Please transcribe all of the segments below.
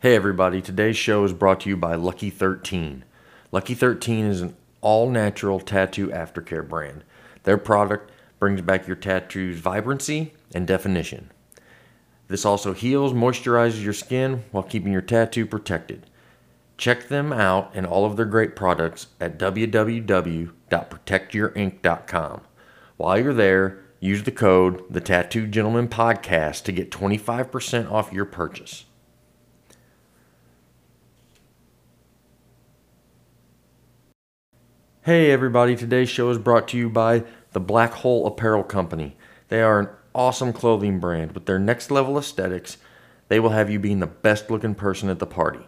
Hey everybody, today's show is brought to you by Lucky 13. Lucky 13 is an all natural tattoo aftercare brand. Their product brings back your tattoo's vibrancy and definition. This also heals, moisturizes your skin while keeping your tattoo protected. Check them out and all of their great products at www.protectyourink.com. While you're there, use the code the Tattoo Gentleman Podcast to get 25% off your purchase. Hey everybody, today's show is brought to you by the Black Hole Apparel Company. They are an awesome clothing brand. With their next level aesthetics, they will have you being the best looking person at the party.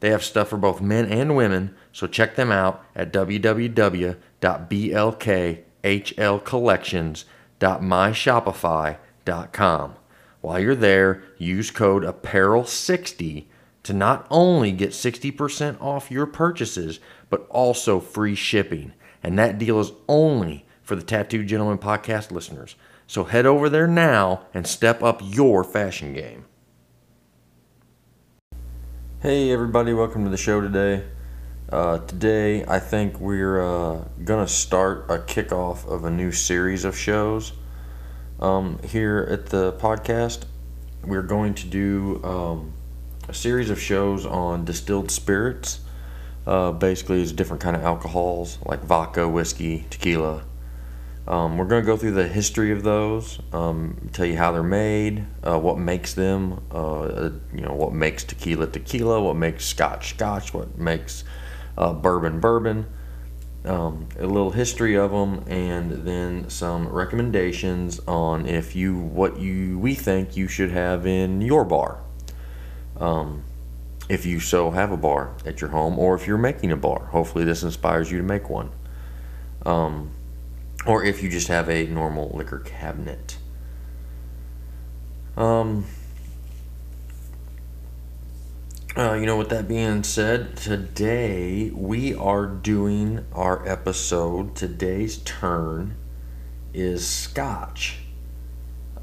They have stuff for both men and women, so check them out at www.blkhlcollections.myshopify.com. While you're there, use code APPAREL60 to not only get 60% off your purchases, but also free shipping. And that deal is only for the Tattoo Gentleman podcast listeners. So head over there now and step up your fashion game. Hey, everybody, welcome to the show today. Uh, today, I think we're uh, going to start a kickoff of a new series of shows um, here at the podcast. We're going to do um, a series of shows on distilled spirits. Uh, basically, it's different kind of alcohols like vodka, whiskey, tequila. Um, we're going to go through the history of those, um, tell you how they're made, uh, what makes them, uh, you know, what makes tequila tequila, what makes scotch scotch, what makes uh, bourbon bourbon, um, a little history of them, and then some recommendations on if you what you we think you should have in your bar um, if you so have a bar at your home or if you're making a bar. Hopefully, this inspires you to make one. Um, or if you just have a normal liquor cabinet. Um, uh, you know, with that being said, today we are doing our episode. Today's turn is Scotch.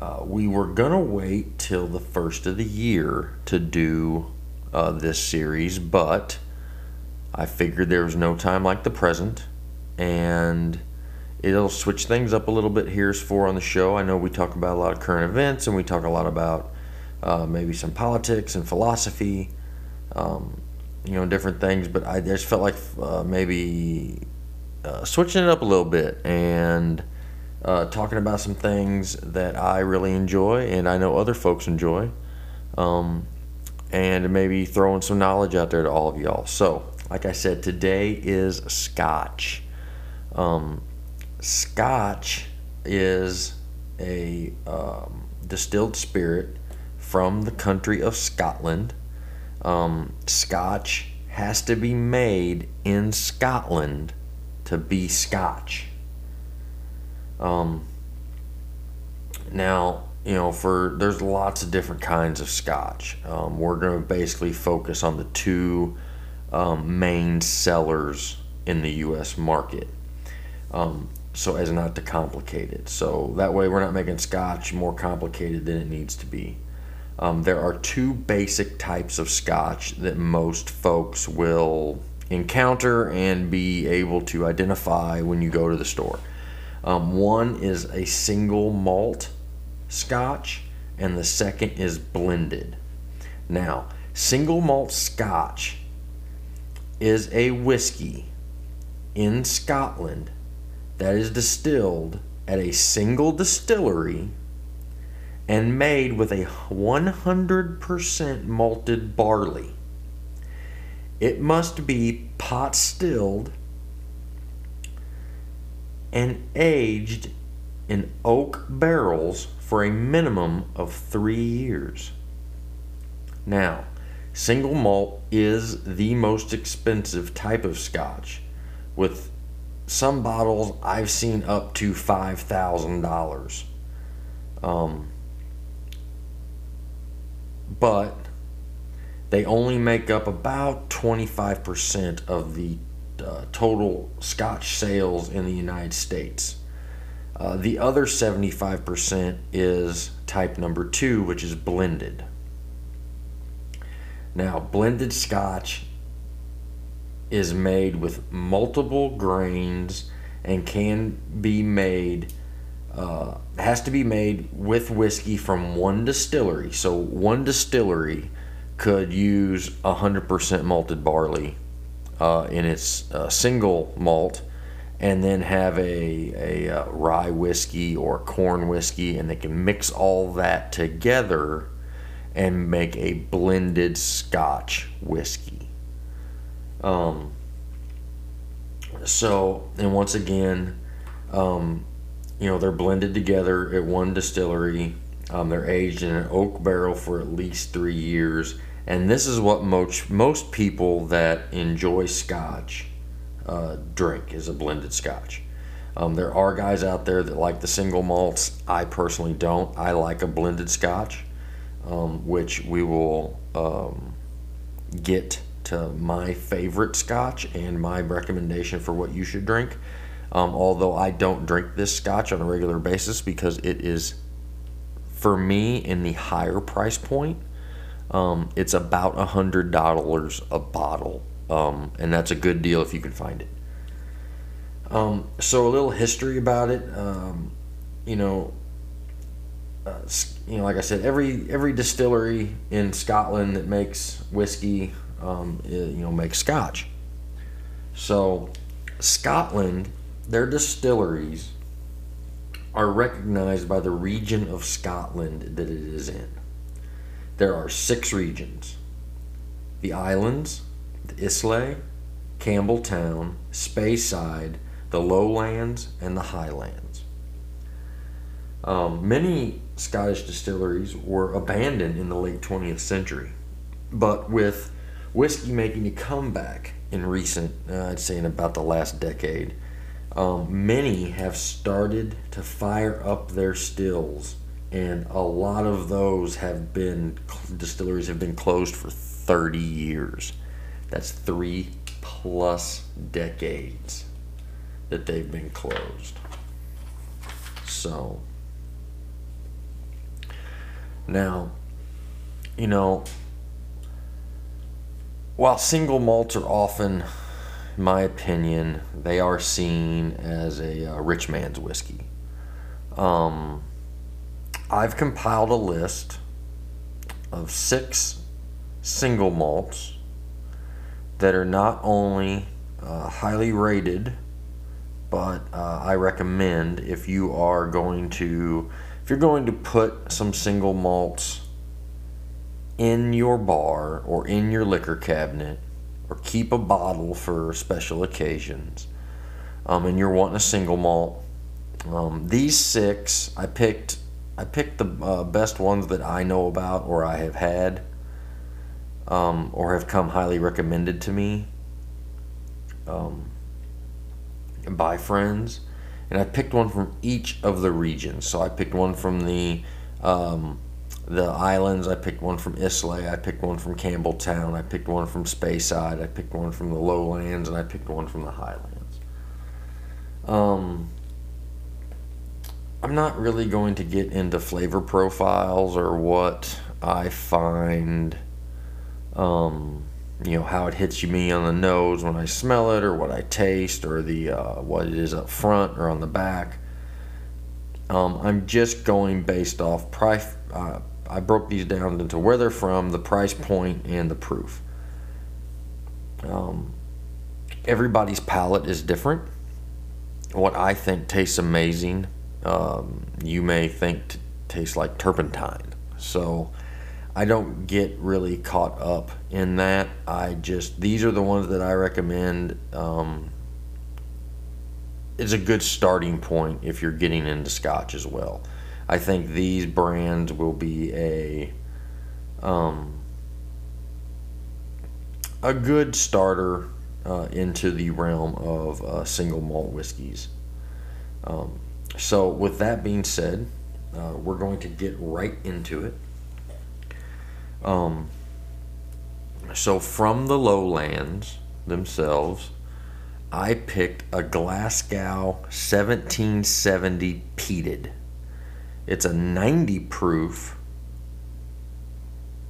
Uh, we were gonna wait till the first of the year to do uh, this series, but I figured there was no time like the present, and it'll switch things up a little bit. Here's four on the show. I know we talk about a lot of current events, and we talk a lot about uh, maybe some politics and philosophy, um, you know, different things. But I just felt like uh, maybe uh, switching it up a little bit and uh, talking about some things that I really enjoy and I know other folks enjoy, um, and maybe throwing some knowledge out there to all of y'all. So, like I said, today is Scotch. Um, Scotch is a um, distilled spirit from the country of Scotland. Um, Scotch has to be made in Scotland to be Scotch. Um, now, you know, for there's lots of different kinds of scotch. Um, we're going to basically focus on the two um, main sellers in the U.S. market. Um, so as not to complicate it. So that way we're not making scotch more complicated than it needs to be. Um, there are two basic types of scotch that most folks will encounter and be able to identify when you go to the store. Um, one is a single malt scotch, and the second is blended. Now, single malt scotch is a whiskey in Scotland that is distilled at a single distillery and made with a 100% malted barley. It must be pot stilled and aged in oak barrels for a minimum of three years. Now, single malt is the most expensive type of scotch, with some bottles I've seen up to five thousand um, dollars. But they only make up about twenty five percent of the uh, total Scotch sales in the United States. Uh, the other 75% is type number two, which is blended. Now, blended scotch is made with multiple grains and can be made uh, has to be made with whiskey from one distillery. So one distillery could use 100% malted barley uh, in its uh, single malt and then have a, a, uh, rye whiskey or corn whiskey and they can mix all that together and make a blended scotch whiskey. Um, so and once again um, you know they're blended together at one distillery. Um, they're aged in an oak barrel for at least three years and this is what most most people that enjoy scotch uh, drink is a blended scotch. Um, there are guys out there that like the single malts. I personally don't. I like a blended scotch um, which we will um, get to my favorite scotch and my recommendation for what you should drink. Um, although I don't drink this scotch on a regular basis because it is, for me, in the higher price point. Um, it's about a hundred dollars a bottle, um, and that's a good deal if you can find it. Um, so a little history about it. Um, you know, uh, you know, like I said, every every distillery in Scotland that makes whiskey, um, you know, makes Scotch. So Scotland their distilleries are recognized by the region of Scotland that it is in. There are six regions the Islands, the Islay, Campbeltown, Speyside, the Lowlands, and the Highlands. Um, many Scottish distilleries were abandoned in the late 20th century, but with whiskey making a comeback in recent, uh, I'd say in about the last decade, um, many have started to fire up their stills, and a lot of those have been distilleries have been closed for 30 years. That's three plus decades that they've been closed. So, now, you know, while single malts are often in my opinion, they are seen as a uh, rich man's whiskey. Um, I've compiled a list of six single malts that are not only uh, highly rated, but uh, I recommend if you are going to if you're going to put some single malts in your bar or in your liquor cabinet or keep a bottle for special occasions, um, and you're wanting a single malt, um, these six I picked. I picked the uh, best ones that I know about or I have had, um, or have come highly recommended to me um, by friends, and I picked one from each of the regions. So I picked one from the um, the islands. I picked one from Islay. I picked one from Campbeltown. I picked one from Speyside. I picked one from the lowlands, and I picked one from the highlands. Um, I'm not really going to get into flavor profiles or what I find, um, you know, how it hits you me on the nose when I smell it, or what I taste, or the uh, what it is up front or on the back. Um, I'm just going based off price. Uh, I broke these down into where they're from, the price point, and the proof. Um, everybody's palate is different. What I think tastes amazing, um, you may think t- tastes like turpentine. So I don't get really caught up in that. I just these are the ones that I recommend. Um, it's a good starting point if you're getting into Scotch as well. I think these brands will be a um, a good starter uh, into the realm of uh, single malt whiskeys. Um, so, with that being said, uh, we're going to get right into it. Um, so, from the lowlands themselves, I picked a Glasgow 1770 peated. It's a 90 proof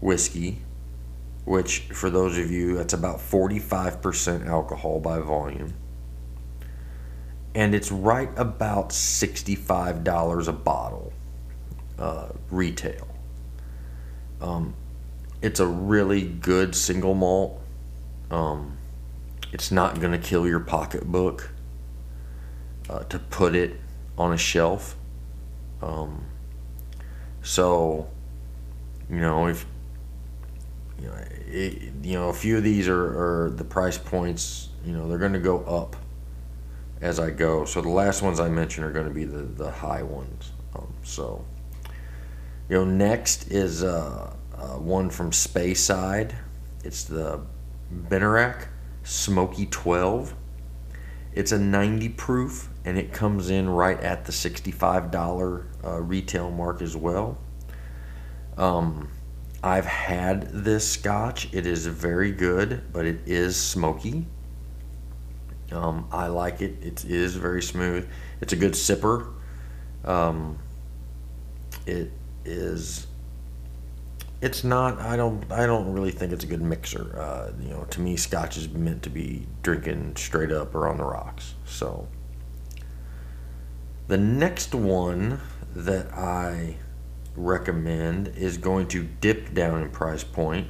whiskey which for those of you, that's about 45% alcohol by volume. And it's right about $65 a bottle uh, retail. Um, it's a really good single malt. Um, it's not going to kill your pocketbook uh, to put it on a shelf. Um, so, you know, if you know, it, you know, a few of these are, are the price points. You know, they're going to go up as I go. So the last ones I mentioned are going to be the the high ones. Um, so, you know, next is uh, uh, one from Speyside. It's the Benriach Smoky 12. It's a 90 proof and it comes in right at the $65 uh, retail mark as well. Um, I've had this scotch. It is very good, but it is smoky. Um, I like it. It is very smooth. It's a good sipper. Um, it is. It's not. I don't. I don't really think it's a good mixer. Uh, you know, to me, Scotch is meant to be drinking straight up or on the rocks. So, the next one that I recommend is going to dip down in price point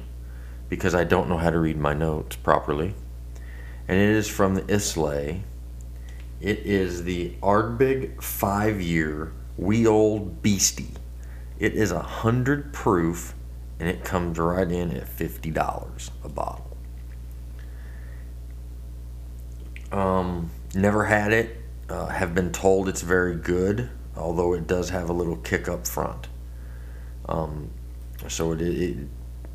because I don't know how to read my notes properly. And it is from the Islay. It is the Ardbeg 5 year Wee Old Beastie. It is a 100 proof and it comes right in at $50 a bottle. Um, never had it. Uh, have been told it's very good, although it does have a little kick up front. Um, so it, it,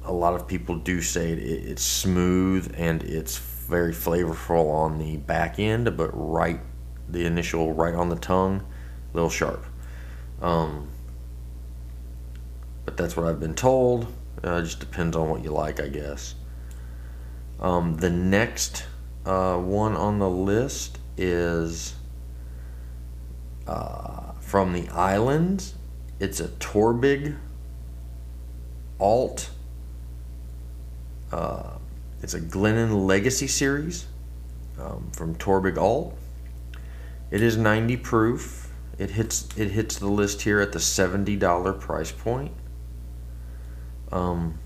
a lot of people do say it, it's smooth and it's very flavorful on the back end, but right, the initial right on the tongue, a little sharp. Um, but that's what I've been told. Uh, it just depends on what you like, I guess. Um, the next uh, one on the list is uh, from the islands. It's a Torabhaig Alt. Uh, it's a Glennon Legacy series um, from Torabhaig Alt. It is 90 proof. It hits it hits the list here at the $70 price point. Um,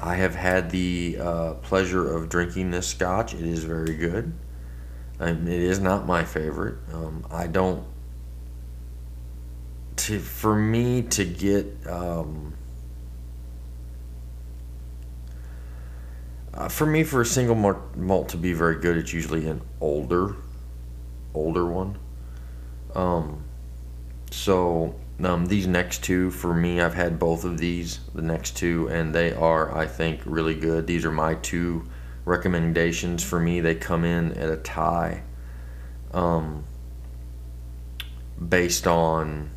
I have had the uh, pleasure of drinking this scotch. It is very good. Um, it is not my favorite. Um, I don't. To for me to get um, Uh, for me, for a single malt to be very good, it's usually an older, older one. Um, so um, these next two, for me, I've had both of these, the next two, and they are, I think, really good. These are my two recommendations for me. They come in at a tie, um, based on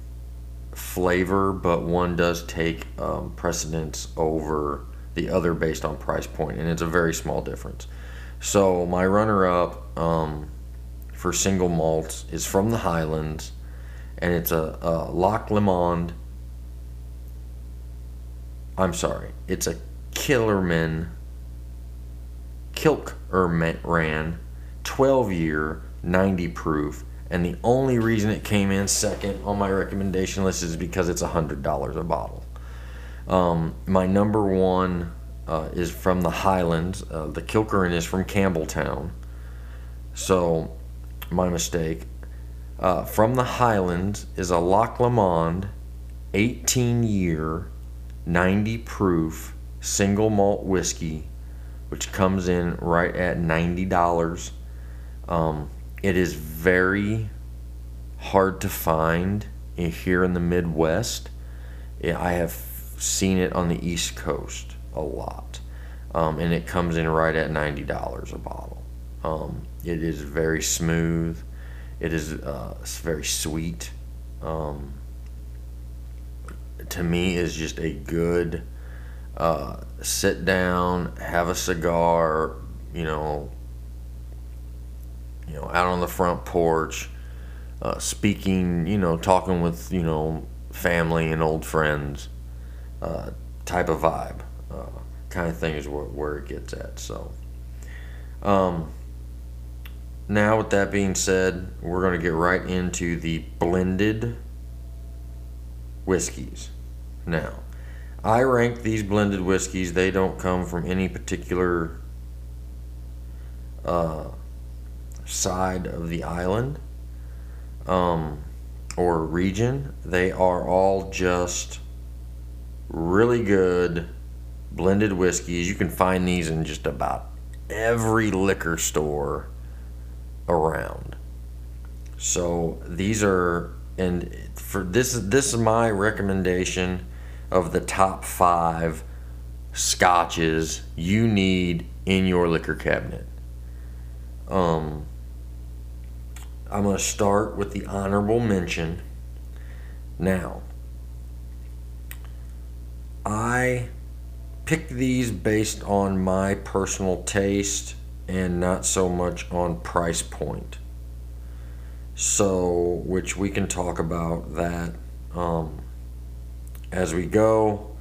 flavor, but one does take um, precedence over the other based on price point, and it's a very small difference. So my runner-up um, for single malts is from the Highlands, and it's a, a Loch Lomond. I'm sorry, it's a Killerman Kilkerran 12 year 90 proof and the only reason it came in second on my recommendation list is because it's $100 a bottle um, my number one uh, is from the Highlands. Uh, the Kilkerran is from Campbeltown. So, my mistake. Uh, from the Highlands is a Loch Lomond 18 year, 90 proof single malt whiskey, which comes in right at $90. Um, it is very hard to find here in the Midwest. I have seen it on the East Coast a lot. Um, and it comes in right at $90 a bottle. Um, it is very smooth. It is uh, very sweet. Um, to me, is just a good uh, sit down, have a cigar, you know, you know, out on the front porch, uh, speaking, you know, talking with, you know, family and old friends uh, type of vibe. Uh, kind of thing is where, where it gets at. So, um, now with that being said, we're going to get right into the blended whiskeys. Now, I rank these blended whiskeys. They don't come from any particular uh, side of the island um, or region. They are all just really good blended whiskeys. You can find these in just about every liquor store around. So these are and for this this is my recommendation of the top 5 scotches you need in your liquor cabinet. Um I'm going to start with the honorable mention. Now, I picked these based on my personal taste and not so much on price point. So, which we can talk about that um, as we go.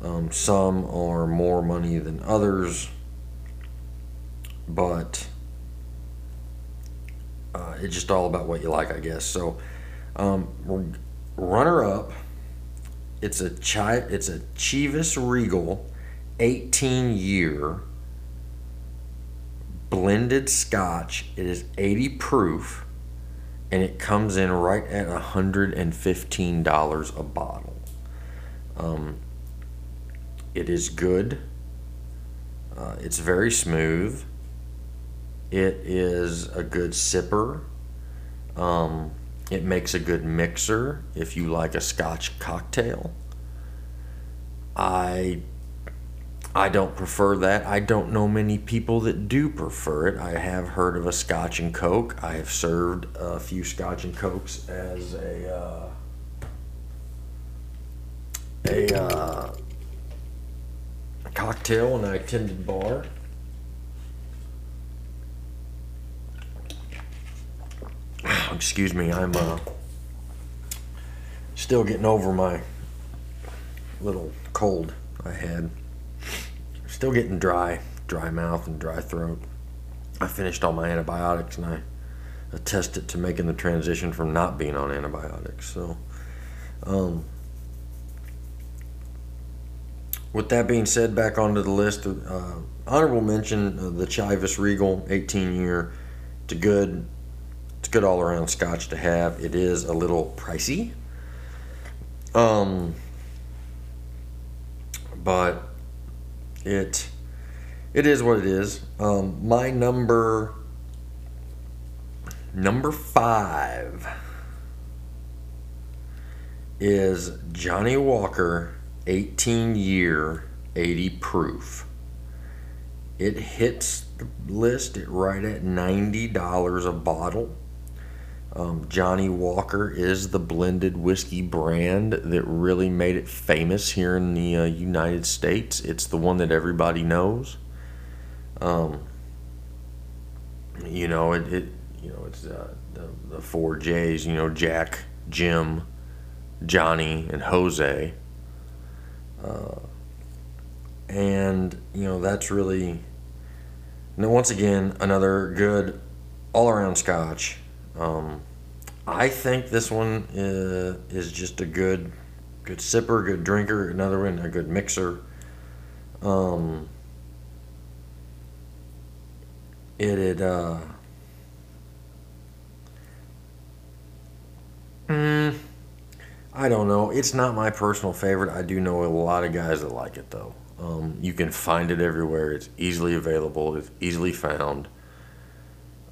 Um, some are more money than others, but uh, it's just all about what you like, I guess. So, um, runner up, it's a chi- it's a Chivas Regal, 18 year blended Scotch. It is 80 proof, and it comes in right at 115 dollars a bottle. Um, it is good. Uh, it's very smooth. It is a good sipper. Um, it makes a good mixer if you like a scotch cocktail. I I don't prefer that. I don't know many people that do prefer it. I have heard of a Scotch and Coke. I have served a few Scotch and Cokes as a uh, a uh, cocktail when I attended bar. Excuse me, I'm uh, still getting over my little cold I had. Still getting dry, dry mouth and dry throat. I finished all my antibiotics and I attested to making the transition from not being on antibiotics. So, um, with that being said, back onto the list, uh, honorable mention uh, the Chivas Regal 18 year. A good good all around scotch to have. It is a little pricey. Um, but it it is what it is. Um, my number number five is Johnnie Walker 18 year 80 proof. It hits the list at right at $90 a bottle. Um, Johnnie Walker is the blended whiskey brand that really made it famous here in the uh, United States. It's the one that everybody knows. Um, you know, it, it you know it's uh, the the four J's. You know, Jack, Jim, Johnny, and Jose. Uh, and you know that's really. Now, once again, another good all-around Scotch um, I think this one is, is just a good, good sipper, good drinker. Another one, a good mixer. Um, it it uh. Mm, I don't know. It's not my personal favorite. I do know a lot of guys that like it though. Um, you can find it everywhere. It's easily available. It's easily found.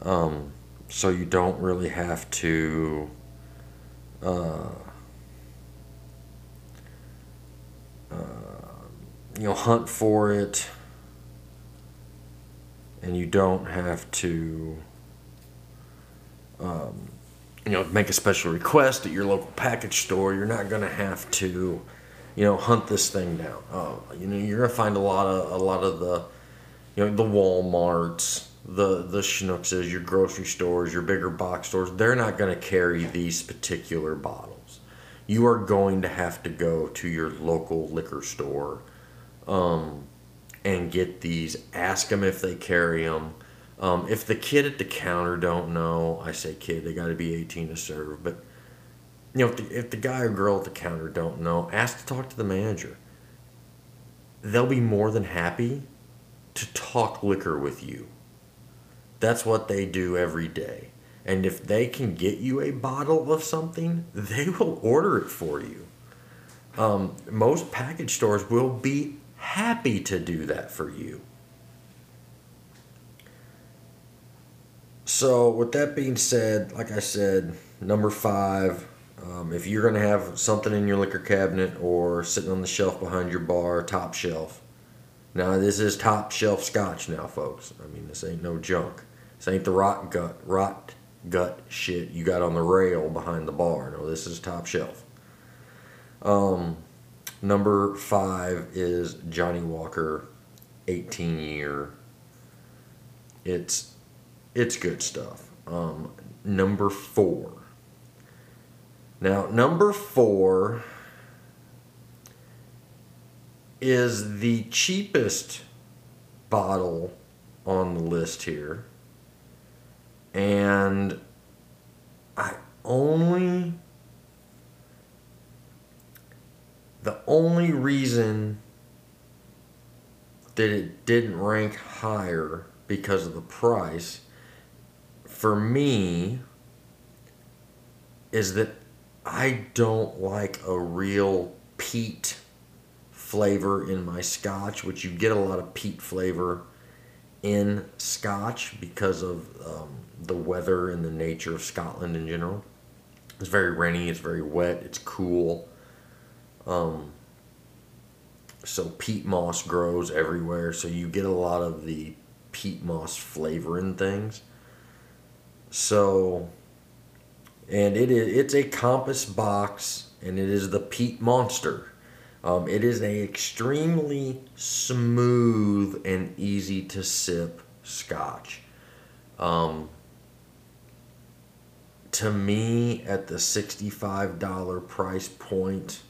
Um, so you don't really have to uh, uh, you know hunt for it. And you don't have to um, you know make a special request at your local package store. You're not going to have to you know hunt this thing down. Uh, you know you're going to find a lot of a lot of the you know the walmarts the the Schnuckses, your grocery stores, your bigger box stores, they're not going to carry these particular bottles. You are going to have to go to your local liquor store um, and get these. Ask them if they carry them. Um, if the kid at the counter don't know, I say kid, they got to be 18 to serve. But you know, if the, if the guy or girl at the counter don't know, ask to talk to the manager. They'll be more than happy to talk liquor with you. That's what they do every day. And if they can get you a bottle of something, they will order it for you. Um, most package stores will be happy to do that for you. So, with that being said, like I said, number five, um, if you're going to have something in your liquor cabinet or sitting on the shelf behind your bar, top shelf. Now, this is top shelf scotch now, folks. I mean, this ain't no junk. This ain't the rot gut, rot gut shit you got on the rail behind the bar. No, this is top shelf. Um, number five is Johnnie Walker, 18 year. It's it's good stuff. Um, number four. Now, number four is the cheapest bottle on the list here. And I only the only reason that it didn't rank higher because of the price for me is that I don't like a real peat flavor in my scotch, which you get a lot of peat flavor in scotch because of um, the weather and the nature of Scotland in general. It's very rainy, it's very wet, it's cool. Um, so peat moss grows everywhere, so you get a lot of the peat moss flavor in things. So, and it is it's a compass box, and it is the peat monster. Um, it is an extremely smooth and easy to sip scotch. Um, to me, at the $65 price point,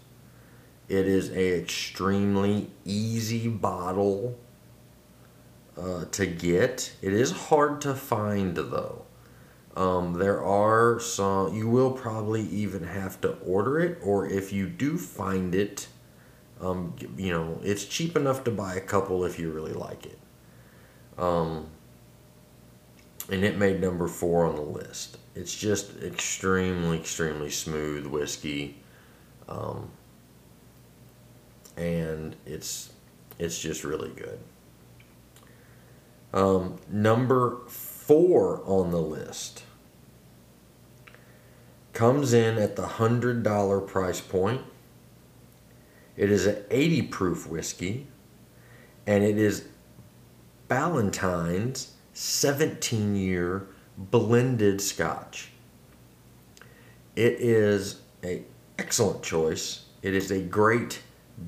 it is a extremely easy bottle uh, to get. It is hard to find though. Um, there are some, you will probably even have to order it, or if you do find it, um, you know, it's cheap enough to buy a couple if you really like it. Um, and it made number four on the list. It's just extremely, extremely smooth whiskey. Um, and it's it's just really good. Um, number four on the list comes in at the hundred dollar price point. It is an 80 proof whiskey, and it is Ballantine's 17 year blended scotch. It is an excellent choice. It is a great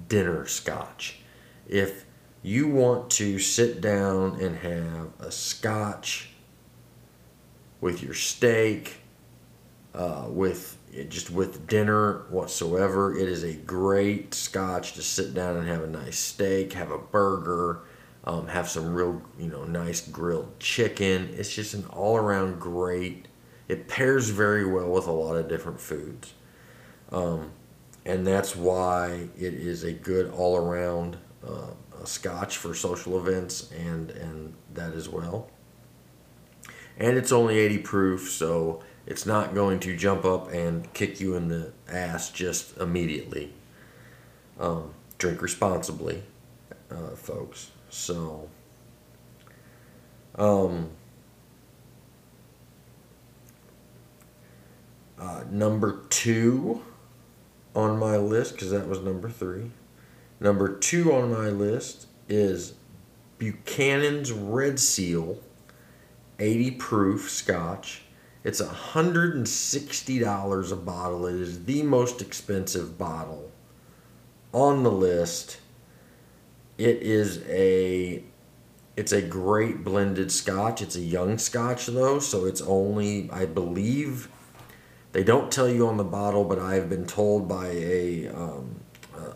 dinner scotch. If you want to sit down and have a scotch with your steak, uh, with just with dinner whatsoever, it is a great scotch to sit down and have a nice steak, have a burger, um, have some real you know nice grilled chicken. It's just an all around great. It pairs very well with a lot of different foods. Um, and that's why it is a good all around uh, scotch for social events and and that as well. And it's only 80 proof, so it's not going to jump up and kick you in the ass just immediately. Um, drink responsibly, uh, folks. So, um, uh, number two on my list because that was number three. Number two on my list is Buchanan's Red Seal 80 proof scotch. It's $160 a bottle. It is the most expensive bottle on the list. It is a it's a great blended scotch. It's a young scotch though, so it's only I believe they don't tell you on the bottle, but I've been told by a um,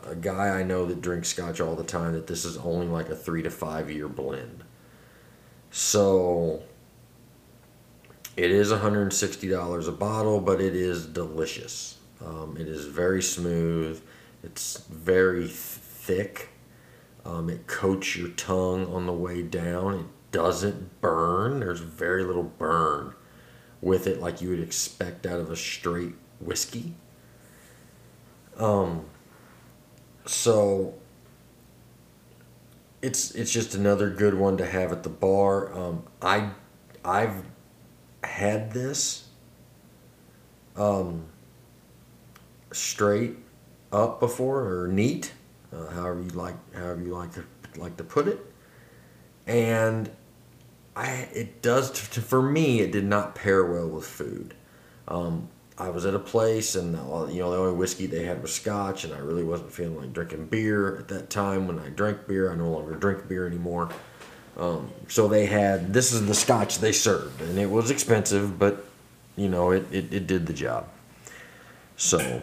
a guy I know that drinks scotch all the time that this is only like a three to five year blend. So it is $160 a bottle, but it is delicious. Um, it is very smooth. It's very thick. Um, it coats your tongue on the way down. It doesn't burn. There's very little burn with it, like you would expect out of a straight whiskey. Um, so it's it's just another good one to have at the bar. Um, I I've had this um, straight up before or neat, uh, however you like however you like to, like to put it, and I it does for me it did not pair well with food. Um, I was at a place and uh, you know the only whiskey they had was scotch and I really wasn't feeling like drinking beer at that time. When I drank beer I no longer drink beer anymore um, so they had this is the scotch they served and it was expensive but you know it, it, it did the job so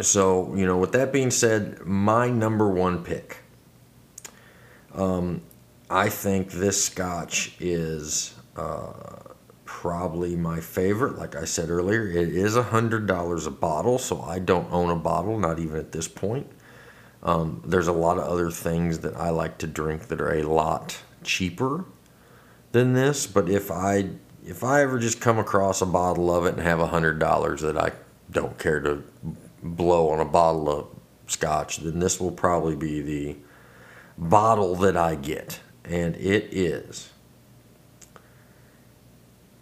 so you know with that being said my number one pick um, I think this scotch is uh, probably my favorite. Like I said earlier, it is a hundred dollars a bottle, so I don't own a bottle, not even at this point. Um, there's a lot of other things that I like to drink that are a lot cheaper than this, but if I if I ever just come across a bottle of it and have a hundred dollars that I don't care to blow on a bottle of scotch, then this will probably be the bottle that I get, and it is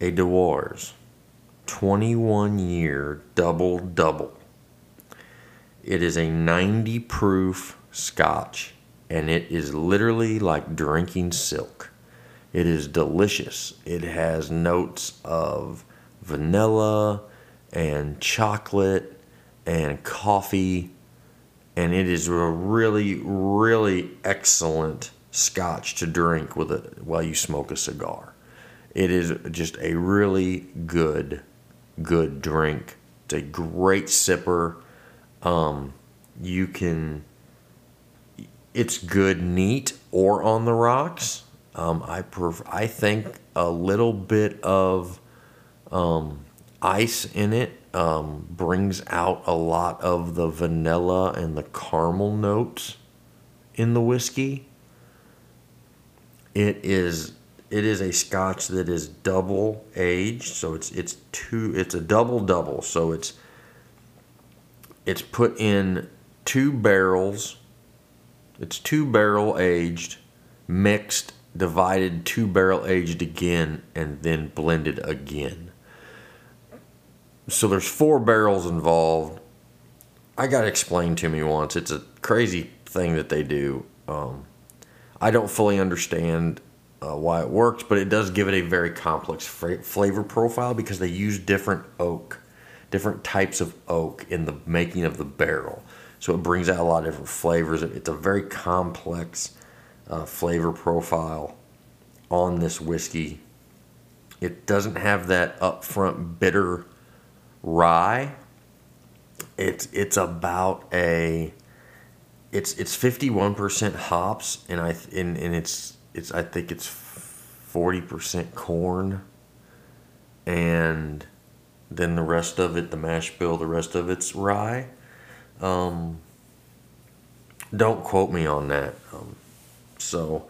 a Dewar's 21 year double double. It is a 90 proof scotch and it is literally like drinking silk. It is delicious. It has notes of vanilla and chocolate and coffee and it is a really really excellent scotch to drink with it while you smoke a cigar. It is just a really good, good drink. It's a great sipper. Um, you can, it's good neat or on the rocks. Um, I prefer, I think a little bit of um, ice in it um, brings out a lot of the vanilla and the caramel notes in the whiskey. It is it is a scotch that is double aged, so it's it's two it's a double double, so it's it's put in two barrels. It's two barrel aged, mixed, divided, two barrel aged again, and then blended again. So there's four barrels involved. I got explained to me once. It's a crazy thing that they do. Um, I don't fully understand uh, why it works, but it does give it a very complex flavor profile because they use different oak, different types of oak in the making of the barrel. So it brings out a lot of different flavors. It's a very complex uh, flavor profile on this whiskey. It doesn't have that upfront bitter rye. It's it's about a it's it's 51% hops and I and, and it's it's I think it's forty percent corn, and then the rest of it, the mash bill, the rest of it's rye. Um, don't quote me on that. Um, so,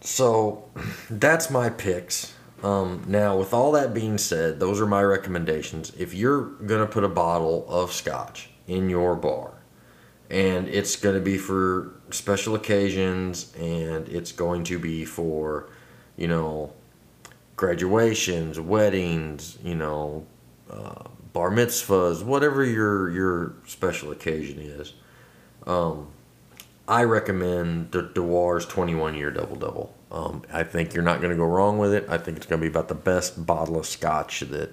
so that's my picks. Um, now, with all that being said, those are my recommendations. If you're gonna put a bottle of scotch in your bar, and it's going to be for special occasions and it's going to be for you know graduations weddings you know uh, bar mitzvahs whatever your your special occasion is um, i recommend the dewar's 21 year double double um, i think you're not going to go wrong with it i think it's going to be about the best bottle of scotch that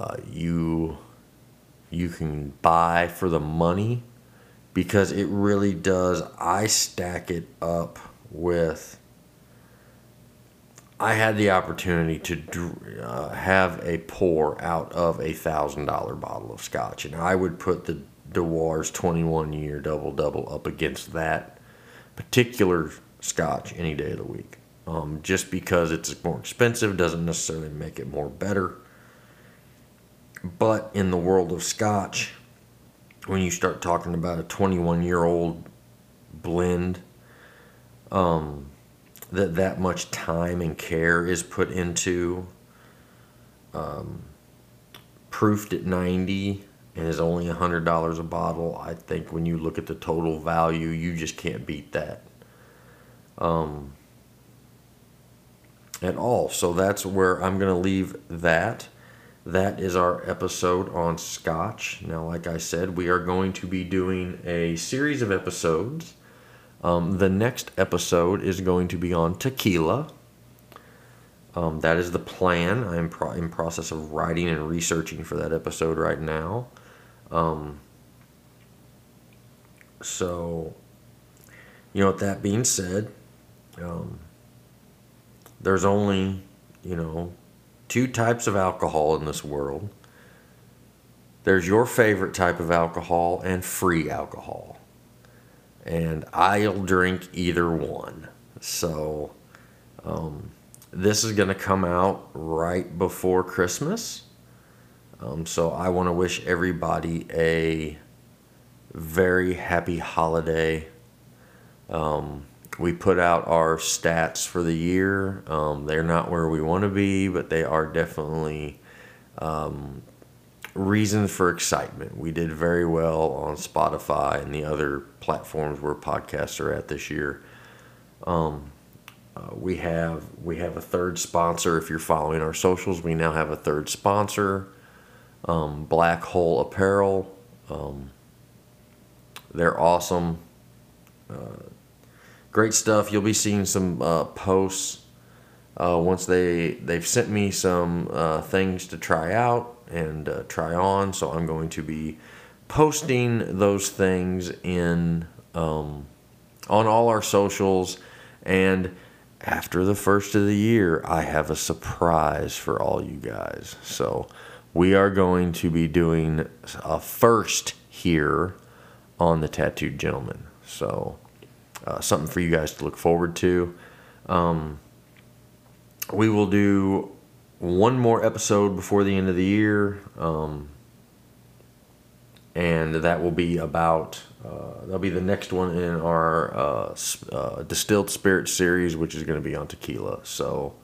uh, you you can buy for the money because it really does. I stack it up with. I had the opportunity to uh, have a pour out of a thousand dollar bottle of scotch, and I would put the Dewar's 21 year double double up against that particular scotch any day of the week. Um, just because it's more expensive doesn't necessarily make it more better. But in the world of scotch, when you start talking about a 21 year old blend, um, that that much time and care is put into, um, proofed at 90 and is only $100 a bottle, I think when you look at the total value, you just can't beat that. Um, at all. So that's where I'm going to leave that. That is our episode on Scotch. Now, like I said, we are going to be doing a series of episodes. Um, the next episode is going to be on tequila. Um, that is the plan. I'm pro- in process of writing and researching for that episode right now. Um, so, you know, with that being said, um, there's only, you know, two types of alcohol in this world. There's your favorite type of alcohol and free alcohol. And I'll drink either one. So, um, this is going to come out right before Christmas. Um, so I want to wish everybody a very happy holiday. Um, we put out our stats for the year. Um, they're not where we want to be, but they are definitely reasons for excitement. We did very well on Spotify and the other platforms where podcasts are at this year. Um, uh, we have we have a third sponsor. If you're following our socials, we now have a third sponsor um, Black Hole Apparel. Um, they're awesome. Uh, great stuff. You'll be seeing some uh, posts uh, once they they've sent me some uh, things to try out and uh, try on. So I'm going to be posting those things in um, on all our socials and after the first of the year, I have a surprise for all you guys. So we are going to be doing a first here on the Tattooed Gentleman. So, uh, something for you guys to look forward to. Um, we will do one more episode before the end of the year, um, and that will be about. Uh, that'll be the next one in our uh, uh distilled spirit series, which is going to be on tequila. So,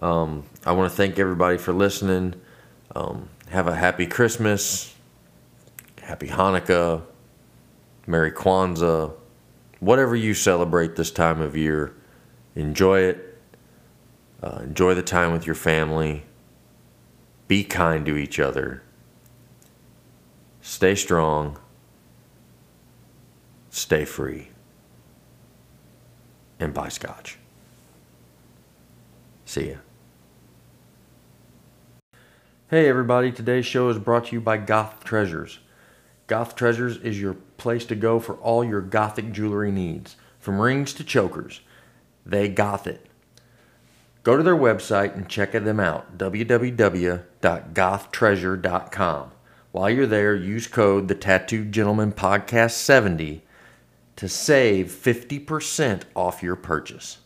um, I want to thank everybody for listening. Um, have a happy Christmas, happy Hanukkah, Merry Kwanzaa, whatever you celebrate this time of year. Enjoy it. Uh, enjoy the time with your family. Be kind to each other. Stay strong. Stay free. And buy scotch. See ya. Hey everybody, today's show is brought to you by Goth Treasures. Goth Treasures is your place to go for all your gothic jewelry needs, from rings to chokers. They goth it. Go to their website and check them out www.gothtreasure.com. While you're there, use code the Tattooed Gentleman Podcast 70 to save 50% off your purchase.